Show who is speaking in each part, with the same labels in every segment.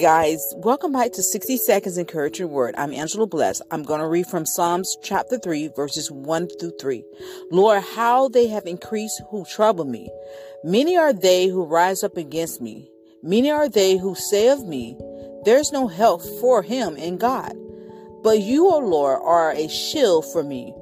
Speaker 1: guys, welcome back to 60 Seconds Encouraging Word. I'm Angela Bless. I'm going to read from Psalms chapter 3, verses 1 through 3. Lord, how they have increased who trouble me. Many are they who rise up against me. Many are they who say of me, There's no help for him in God. But you, O Lord, are a shield for me,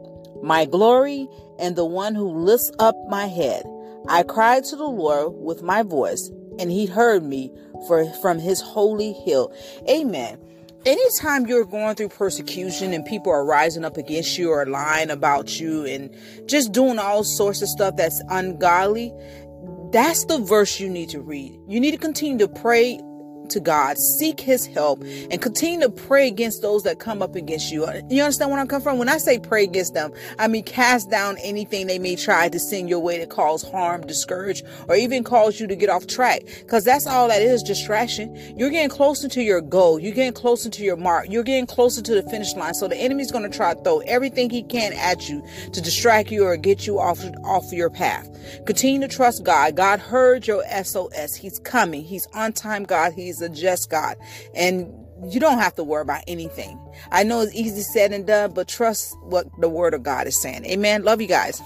Speaker 1: my glory, and the one who lifts up my head. I cried to the Lord with my voice, and he heard me for from his holy hill. Amen. Anytime you're going through persecution and people are rising up against you or lying about you and just doing all sorts of stuff that's ungodly, that's the verse you need to read. You need to continue to pray to God, seek his help, and continue to pray against those that come up against you. You understand where I'm coming from? When I say pray against them, I mean cast down anything they may try to send your way to cause harm, discourage, or even cause you to get off track. Because that's all that is distraction. You're getting closer to your goal. You're getting closer to your mark. You're getting closer to the finish line. So the enemy's going to try to throw everything he can at you to distract you or get you off, off your path. Continue to trust God. God heard your SOS. He's coming. He's on time, God. He's A just God. And you don't have to worry about anything. I know it's easy said and done, but trust what the word of God is saying. Amen. Love you guys.